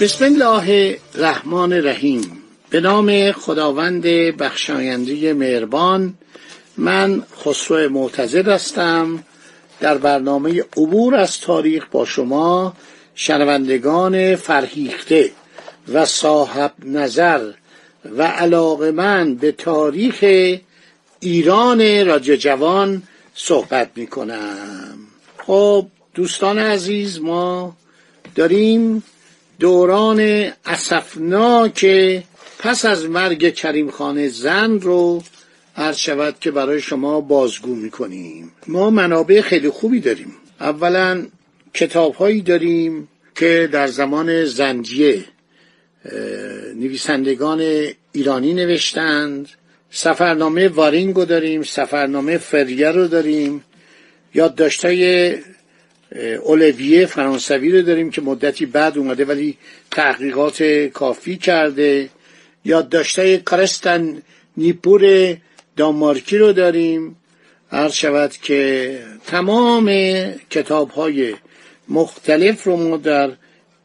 بسم الله الرحمن الرحیم. به نام خداوند بخشاینده مهربان من خسرو معتزد هستم. در برنامه عبور از تاریخ با شما شنوندگان فرهیخته و صاحب نظر و علاقه من به تاریخ ایران رادیو جوان صحبت می کنم خب دوستان عزیز ما داریم دوران اسفناک پس از مرگ کریم خان زن رو عرض شود که برای شما بازگو می‌کنیم. ما منابع خیلی خوبی داریم. اولا کتاب هایی داریم که در زمان زندیه نویسندگان ایرانی نوشتند. سفرنامه وارینگو داریم سفرنامه فریه رو داریم. یادداشتهای اولویه فرانسوی رو داریم که مدتی بعد اومده ولی تحقیقات کافی کرده. یادداشتهای کارستن نیپور دانمارکی رو داریم. عرض شود که تمام کتاب های مختلف رو ما در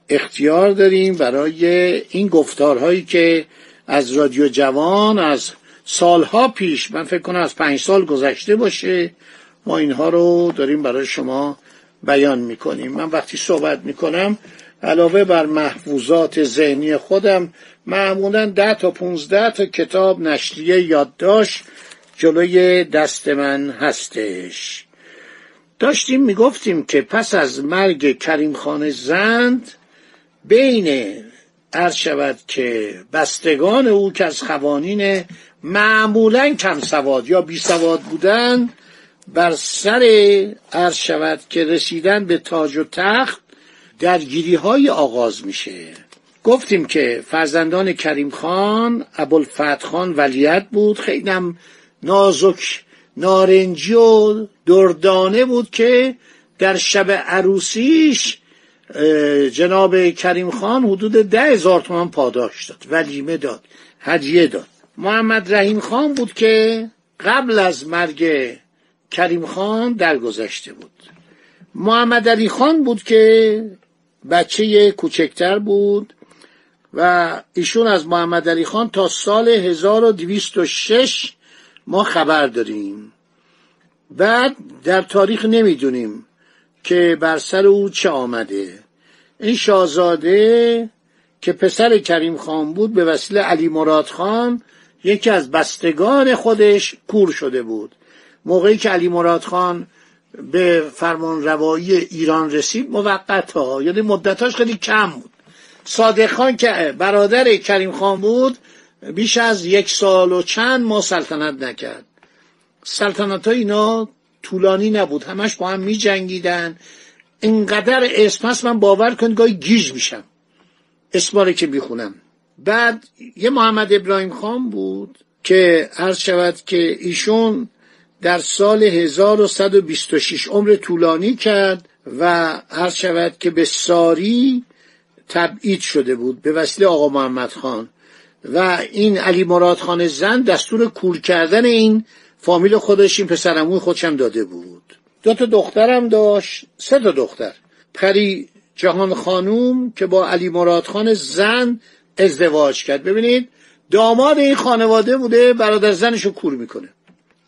اختیار داریم برای این گفتارهایی که از رادیو جوان از سالها پیش من فکر کنم از پنج سال گذشته باشه ما اینها رو داریم برای شما بیان می‌کنیم. من وقتی صحبت می‌کنم علاوه بر محفوظات ذهنی خودم معمولا ده تا پونزده تا کتاب نشریه یادداشت جلوی دست من هستش. داشتیم می‌گفتیم که پس از مرگ کریم خان زند بین عرض شود که بستگان او که از خوانین معمولا کم سواد یا بی سواد بودن بر سر عرض شود که رسیدن به تاج و تخت درگیری های آغاز میشه. گفتیم که فرزندان کریم خان ابوالفتح خان ولیت بود. خیلی هم نازک نارنجی و دردانه بود که در شب عروسیش جناب کریم خان حدود ده هزار تومن پاداش داد ولیمه داد هدیه داد. محمد رحیم خان بود که قبل از مرگ کریم خان درگذشته بود. محمد علی خان بود که بچه کوچکتر بود و ایشون از محمد علی خان تا سال 1206 ما خبر داریم. بعد در تاریخ نمی‌دونیم که بر سر او چه آمده. این شاهزاده که پسر کریم خان بود به وسیله علی مراد خان یکی از بستگان خودش کور شده بود. موقعی که علی مراد خان به فرمان روایی ایران رسید موقت ها یعنی مدتاش خیلی کم بود. صادق خان که برادر کریم خان بود بیش از یک سال و چند ماه سلطنت نکرد. سلطنت ها اینا طولانی نبود همش با هم می جنگیدن اینقدر اسم من باور کن گاهی گیج میشم. اسماره که می‌خونم. بعد یه محمد ابراهیم خان بود که عرض شود که ایشون در سال 1126 عمر طولانی کرد و عرض شود که به ساری تبعید شده بود به وسیله آقا محمد خان. و این علی مراد خان زن دستور کور کردن این فامیل خودش این پسرموی خودشم داده بود. دو تا دخترم داشت سه تا دختر. پری جهان خانوم که با علی مراد خان زن ازدواج کرد. ببینید داماد این خانواده بوده برادر زنشو کور می‌کنه.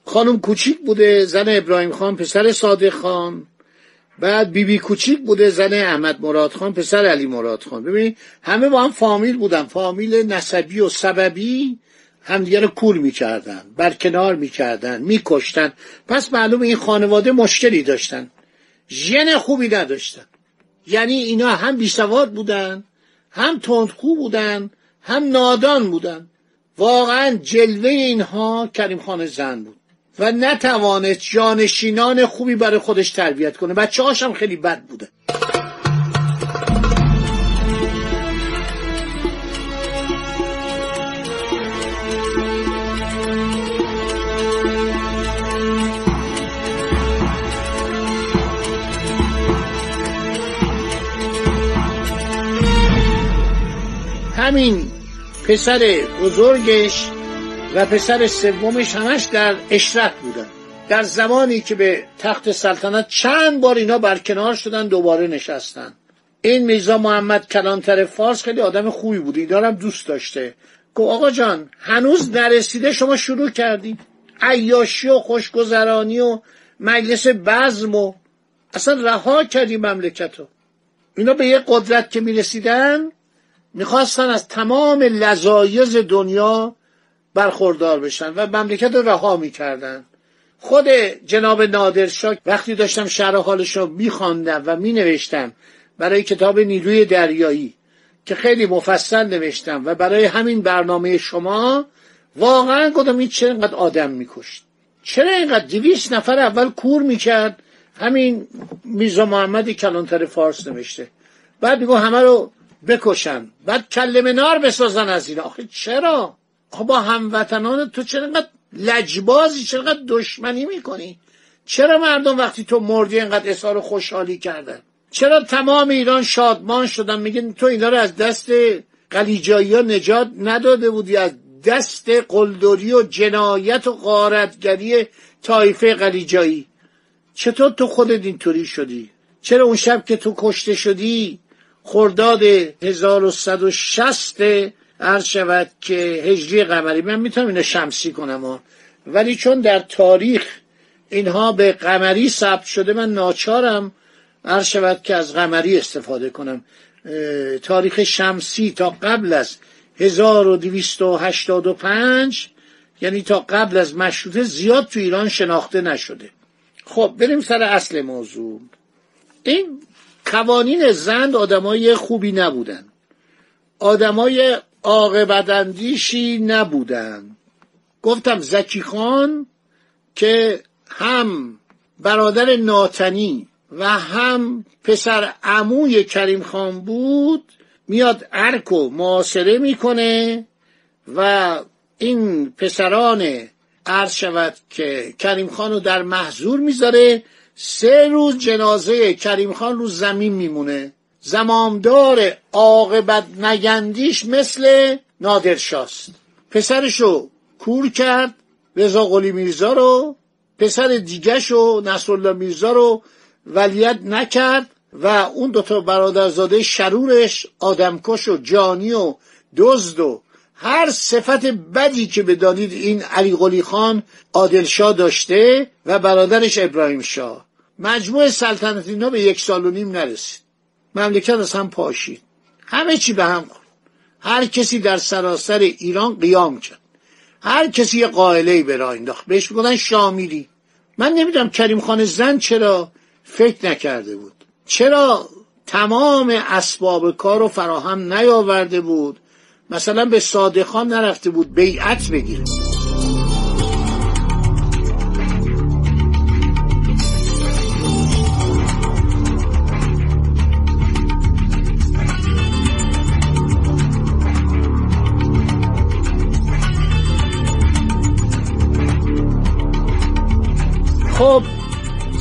خانم کوچیک بوده زن ابراهیم خان پسر صادق خان. بعد بیبی بی کوچیک بوده زن احمد مراد خان پسر علی مراد خان. ببین همه با هم فامیل بودن. فامیل نسبی و سببی همدیگه رو کور می‌کردن برکنار می‌کردن میکشتن. پس معلوم این خانواده مشکلی داشتن. ژن خوبی نداشتن. یعنی اینا هم بیسواد بودن هم تندخو بودن هم نادان بودن. واقعا جلوه اینها کریم خان زن بود. و نتوانست جانشینان خوبی برای خودش تربیت کنه. بچه هاش هم خیلی بد بوده. همین پسر بزرگش و پسر سومش همش در اشرت بودن در زمانی که به تخت سلطنت چند بار اینا برکنار شدن دوباره نشستن. این میزا محمد کلانتر فارس خیلی آدم خوبی بود اینا دوست داشته. گفت آقا جان هنوز نرسیده شما شروع کردی. عیاشی و خوشگذرانی و مجلس بزم و اصلا رها کردی مملکت رو اینا به یه قدرت که می‌رسیدن می‌خواستن از تمام لذایز دنیا برخوردار بشن و مملکت رو رها می‌کردن. خود جناب نادرشاه وقتی داشتم شرح حالش رو میخواندم و مینوشتم برای کتاب نیروی دریایی که خیلی مفصل نوشتم و برای همین برنامه شما واقعا گفتم این چرا اینقدر آدم میکشت؟ چرا اینقدر دویست نفر اول کور می‌کرد؟ همین میزا محمد کلانتر فارس نوشته. بعد میگو همه رو بکشن. بعد کلمه نار بسازن از این آخه چرا؟ با هموطنان تو چرا اینقدر لجبازی چرا اینقدر دشمنی می‌کنی؟ چرا مردم وقتی تو مردی اینقدر اظهار خوشحالی کردن؟ چرا تمام ایران شادمان شدن؟ میگن تو اینا رو از دست قلیجایی ها نجات نداده بودی از دست قلدری و جنایت و غارتگری طایفه قلیجایی. چطور تو خودت اینطوری شدی؟ چرا اون شب که تو کشته شدی خرداد 1160 عرض شود که هجری قمری من می‌تونم اینو شمسی کنم ها. ولی چون در تاریخ اینها به قمری ثبت شده من ناچارم عرض شود که از قمری استفاده کنم. تاریخ شمسی تا قبل از 1285 یعنی تا قبل از مشروطه زیاد تو ایران شناخته نشده. خب بریم سر اصل موضوع. این قوانین زند آدمای خوبی نبودن. آدمای عاقبتاندیشی نبودن. گفتم زکی خان که هم برادر ناتنی و هم پسر عموی کریم خان بود میاد ارک و معاصره می‌کنه و این پسران عرض شود که کریم خان رو در محضور می‌ذاره سه روز جنازه کریم خان رو زمین میمونه. زمامدار عاقبت نگندیش مثل نادرشاست. پسرشو کور کرد رضا قلی میرزا رو پسر دیگهشو نصرالله میرزا رو ولیت نکرد و اون دوتا برادرزاده شرورش آدمکش و جانی و دزد و هر صفت بدی که بدانید این علی قلی خان عادل داشته و برادرش ابراهیم شاه. مجموع سلطنت اینا به یک سال و نیم نرسید. مملکت از هم پاشید همه چی به هم خورد. هر کسی در سراسر ایران قیام کرد. هر کسی یه قائله به راه انداخت. بهش می‌گفتن شامیری. من نمی‌دونم کریم خان زن چرا فکر نکرده بود. چرا تمام اسباب کار رو فراهم نیاورده بود. مثلا به صادقان نرفته بود بیعت بگیره.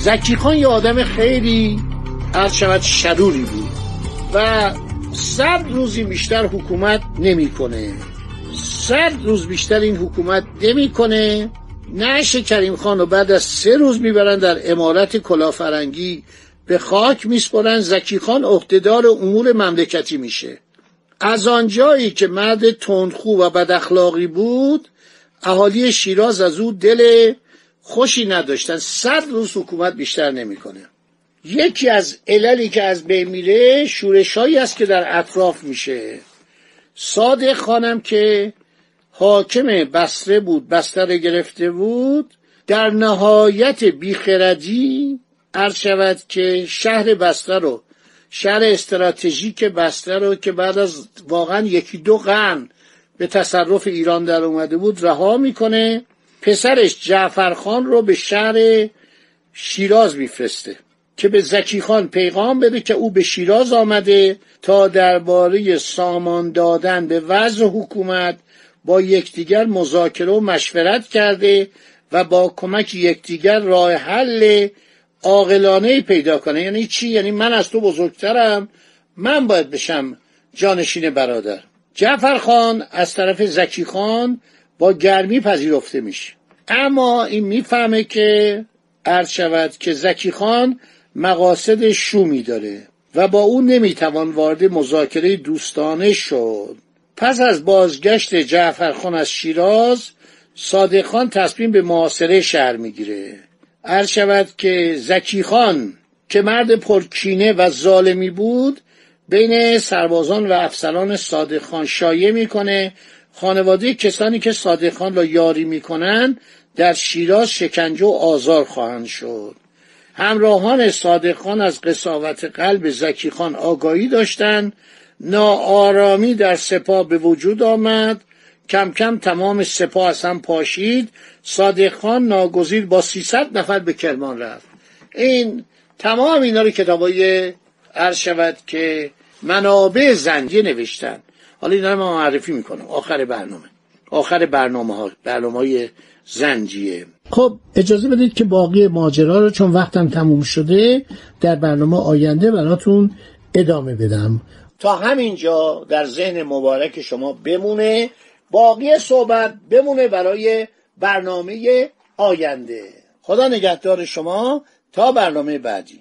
زکی خان یه آدم خیلی عرض شود شروری بود و صد روزی بیشتر حکومت نمی‌کنه. صد روز بیشتر این حکومت نمی‌کنه. نش کریم خان و بعد از سه روز می‌برن در امارت کلافرنگی به خاک میسپرن. زکی خان عهدهدار امور مملکتی میشه. از آنجایی که مرد تندخو و بد اخلاقی بود اهالی شیراز از او دل خوشی نداشتن. صد روز حکومت بیشتر نمی‌کنه. یکی از عللی که از بین میره شورشهایی است که در اطراف میشه. صادق خانم که حاکم بسره بود بستر گرفته بود در نهایت بیخردی عرض شود که شهر بستر رو شهر استراتژیک بستر رو که بعد از واقعا یکی دو قرن به تصرف ایران در اومده بود رها می‌کنه. پسرش جعفرخان رو به شهر شیراز میفرسته که به زکی خان پیغام بده که او به شیراز آمده تا درباره سامان دادن به وضع حکومت با یکدیگر مذاکره و مشورت کرده و با کمک یکدیگر راه حل عاقلانه پیدا کنه. یعنی چی؟ یعنی من از تو بزرگترم من باید بشم جانشین برادر. جعفر خان از طرف زکی خان با گرمی پذیرفته میشه. اما این می‌فهمه که عرض شود که زکی خان مقاصد شومی داره و با او نمی‌توان وارد مذاکره دوستانه شد. پس از بازگشت جعفر خان از شیراز صادق خان تصمیم به معاصره شهر می‌گیره. عرض شود که زکی خان که مرد پرکینه و ظالمی بود بین سربازان و افسران صادق خان شایع می‌کنه خانواده کسانی که صادق خان را یاری می‌کنند در شیراز شکنجه و آزار خواهند شد. همراهان صادق خان از قصاوت قلب زکی خان آگاهی داشتند. ناآرامی در سپاه به وجود آمد. کم کم تمام سپاه از هم پاشید. صادق خان ناگزیر با 300 نفر به کرمان رفت. این تمام اینا رو کتابای عرض که منابع زنجی نوشتن. حالا اینا رو معرفی می‌کنم. آخر برنامه. آخر برنامه ها برنامه های زنجیه. خب اجازه بدید که باقی ماجرا رو چون وقتم تموم شده در برنامه آینده براتون ادامه بدم. تا همینجا در ذهن مبارک شما بمونه باقی صحبت بمونه برای برنامه آینده. خدا نگهدار شما. تا برنامه بعدی.